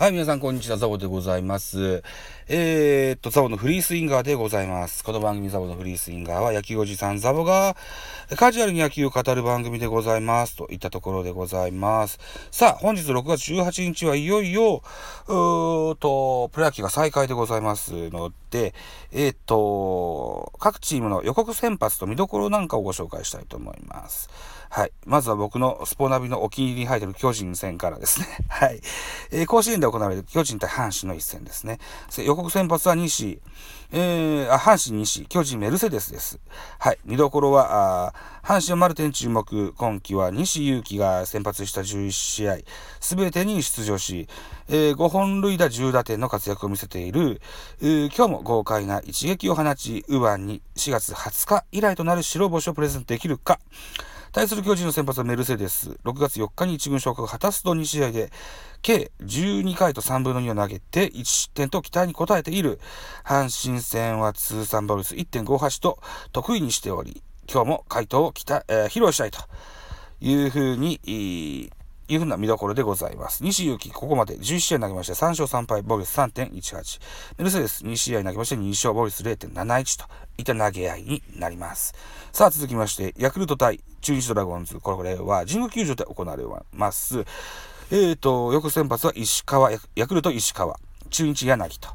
はい、皆さん、こんにちは。ザボでございます。えー、っと、ザボのフリースインガーでございます。この番組ザボのフリースインガーは、野球おじさんザボが、カジュアルに野球を語る番組でございます。といったところでございます。さあ、本日6月18日はいよいよ、うーと、プロ野球が再開でございますので、えー、っと、各チームの予告先発と見どころなんかをご紹介したいと思います。はい。まずは僕のスポナビのお気に入りに入っている巨人戦からですね。はい。えー、甲子園で行われる巨人対阪神の一戦ですね。予告先発は西、えー、あ、阪神西、巨人メルセデスです。はい。見どころは、あ阪神マルテン注目、今季は西勇輝が先発した11試合、すべてに出場し、えー、5本塁打10打点の活躍を見せている、今日も豪快な一撃を放ち、右腕に4月20日以来となる白星をプレゼントできるか、対する巨人の先発はメルセデス。6月4日に1軍昇格を果たすと2試合で、計12回と3分の2を投げて1失点と期待に応えている。阪神戦は通算ボルス1.58と得意にしており、今日も回答を期待、えー、披露したいというふうに、いうふうな見どころでございます。西勇輝、ここまで11試合投げまして3勝3敗、防御率3.18。メルセデス、2試合投げまして2勝、防御率0.71といった投げ合いになります。さあ、続きまして、ヤクルト対中日ドラゴンズ。これは神宮球場で行われます。えーと、翌先発は石川、ヤクルト石川、中日柳と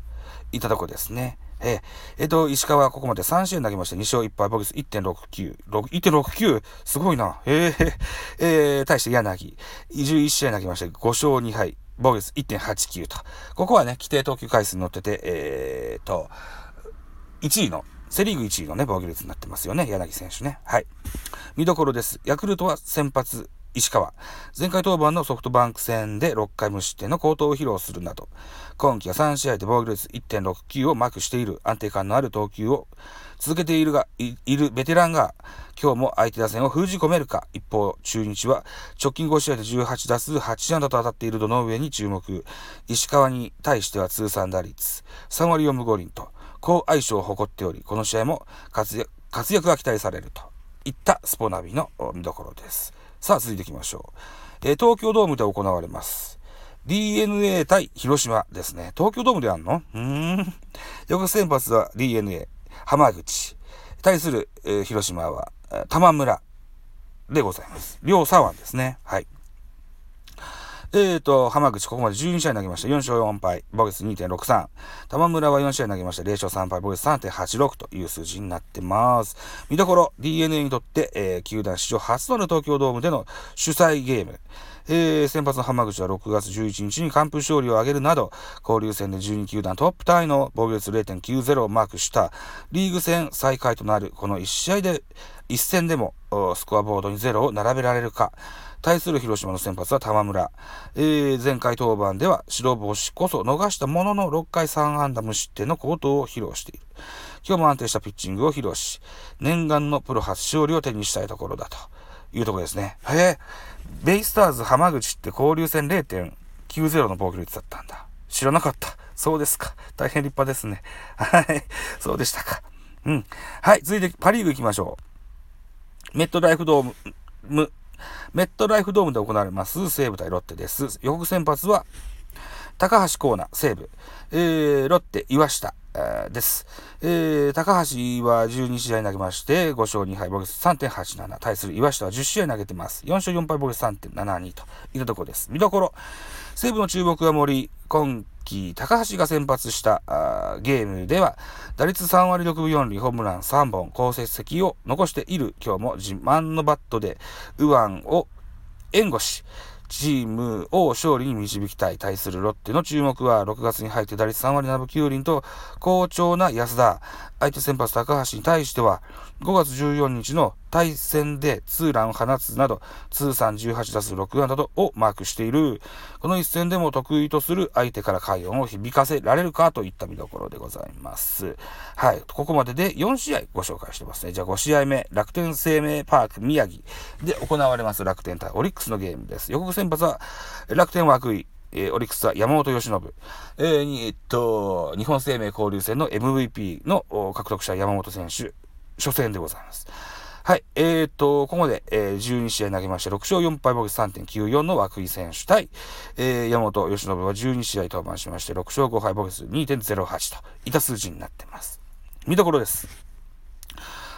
いったとこですね。えー、えー、と、石川はここまで3 試合投げまして、2勝1敗、ボギス1.69、1.69、すごいな。えー、えー、対して柳、11試合投げまして、5勝2敗、ボギス1.89と。ここはね、規定投球回数に乗ってて、えーと、1位の、セリーグ1位のね、防御率になってますよね、柳選手ね。はい。見どころです。ヤクルトは先発、石川。前回登板のソフトバンク戦で6回無失点の好投を披露するなど、今季は3試合で防御率1.69をマークしている安定感のある投球を続けているが、いるベテランが今日も相手打線を封じ込めるか。一方、中日は直近5試合で18打数8安打と当たっているどの上に注目。石川に対しては通算打率3割4分5厘と好相性を誇っており、この試合も活躍活躍が期待されるといったスポナビの見どころです。さあ、続いていきましょう。えー、東京ドームで行われます。DNA 対広島ですね。東京ドームであんの？うーん。翌先発は DNA、浜口。対する、えー、広島は、玉村でございます。両左腕ですね。はい。えーと、浜口、ここまで12試合投げました。4勝4敗、ボゲス2.63。玉村は4試合投げました。0勝3敗、ボゲス3.86という数字になってます。見どころ、DNA にとって、えー、球団史上初となる東京ドームでの主催ゲーム。えー、先発の浜口は6月11日に完封勝利を挙げるなど、交流戦で12球団トップタイの防御率0.90をマークしたリーグ戦再開となるこの1試合で、1戦でもスコアボードに0を並べられるか。対する広島の先発は玉村。えー、前回登板では白星こそ逃したものの6回3安打無失点の好投を披露している。今日も安定したピッチングを披露し、念願のプロ初勝利を手にしたいところだというとこですね。へえ、ベイスターズ浜口って交流戦0.90の防御率だったんだ。知らなかった。そうですか。大変立派ですね。はい。そうでしたか。うん。はい。続いてパリーグ行きましょう。メットライフドーム、メットライフドームで行われます西武対ロッテです。予告先発は高橋光成、西武、えー、ロッテ、岩下、えーです。えー、高橋は12試合投げまして、5勝2敗、ボゲス3.87。対する岩下は10試合投げてます。4勝4敗、ボゲス3.72といったところです。見どころ。西武の注目は森。今季、高橋が先発したゲームでは、打率3割6分4厘、ホームラン3本、好成績を残している。今日も自慢のバットで、右腕を援護し、チームを勝利に導きたい。対するロッテの注目は、6月に入って打率3割7分9厘と好調な安田。相手先発高橋に対しては、5月14日の対戦でツーランを放つなど、通算18打数6安打とをマークしている。この一戦でも得意とする相手から快音を響かせられるかといった見どころでございます。はい。ここまでで4試合ご紹介してますね。じゃあ5試合目、楽天生命パーク宮城で行われます楽天対オリックスのゲームです。予告先発は楽天は悪意。えー、オリックスは山本由伸、えー、えっと、日本生命交流戦の MVP の獲得者山本選手、初戦でございます。はい。えー、っと、ここまで、えー、12試合投げまして、6勝4敗防御3.94の涌井選手対、えー、山本由伸は12試合登板しまして、6勝5敗防御数2.08といた数字になってます。見どころです。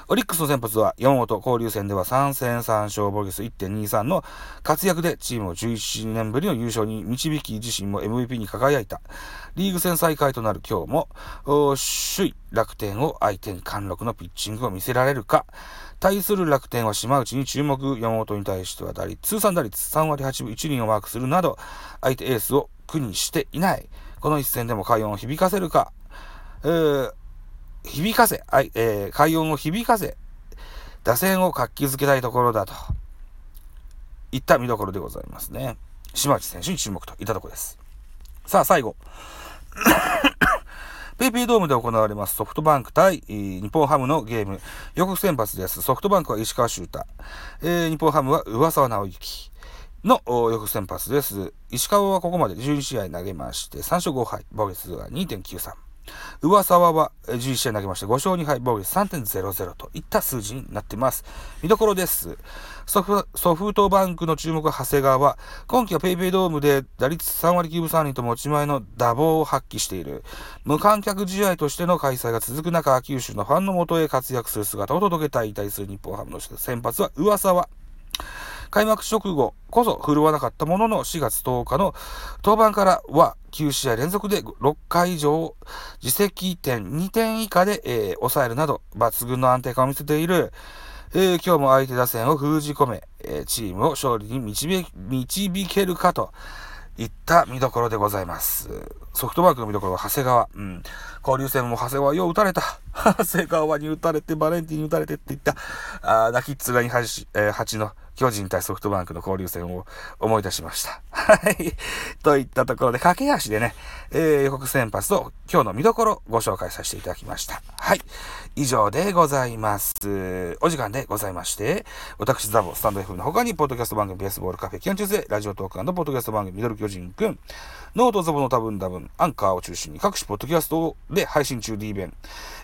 オリックスの先発は山本交流戦では3戦3勝防御数1.23の活躍でチームを11年ぶりの優勝に導き自身も MVP に輝いた。リーグ戦再開となる今日も首位楽天を相手に貫禄のピッチングを見せられるか。対する楽天は島内に注目。山本に対しては打率、通算打率3割8分1厘をマークするなど、相手エースを苦にしていない。この一戦でも快音を響かせるか。えー響かせ、えー、快音を響かせ、打線を活気づけたいところだと、いった見どころでございますね。島内選手に注目といったところです。さあ、最後。ペイペイドームで行われますソフトバンク対日本ハムのゲーム。予告先発です。ソフトバンクは石川修太。えー、日本ハムは上沢直之。の予告先発です。石川はここまで12試合投げまして、3勝5敗、防御数は2.93。上沢は11試合投げまして5勝2敗防御率3.00といった数字になっています。見どころです。ソフソフトバンクの注目長谷川は今季は PayPay ドームで打率3割9分3厘と持ち前の打棒を発揮している。無観客試合としての開催が続く中、九州のファンのもとへ活躍する姿を届けたい対する日本ハムの先発は上沢。開幕直後こそ振るわなかったものの4月10日の登板からは9試合連続で6回以上自責点2点以下で、えー、抑えるなど抜群の安定感を見せている、えー、今日も相手打線を封じ込め、えー、チームを勝利に導けるかといった見どころでございます。ソフトバンクの見どころは長谷川。うん。交流戦も長谷川よう打たれた。長谷川に打たれて、バレンティンに打たれてって言った、あ泣きっ面に恥、えー、8の巨人対ソフトバンクの交流戦を思い出しました。はい。といったところで、駆け足でね、えー、予告先発と今日の見どころご紹介させていただきました。はい。以上でございます。お時間でございまして、私ザボ、スタンド F の他に、ポッドキャスト番組ベースボールカフェ、基本中世、ラジオトークポッドキャスト番組ミドル巨人くん、ノートザボの多分多分、アンカーを中心に各種ポッドキャストで配信中 D 弁、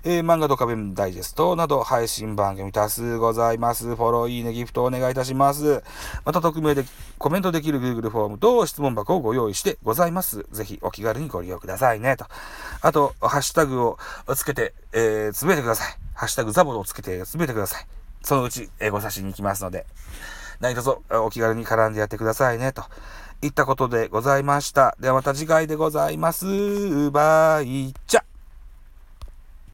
えー、漫画ドカベンダイジェストなど配信番組多数ございます。フォロー、いいね、ギフトお願いいたしますます。また匿名でコメントできる Google フォームと質問箱をご用意してございます。ぜひお気軽にご利用くださいね。と。あと、ハッシュタグをつけて、えー、つぶやいてください。ハッシュタグザボをつけてつぶやいてください。そのうち、えー、ご差しに行きますので、何卒お気軽に絡んでやってくださいね。と。いったことでございました。ではまた次回でございます。バイチャ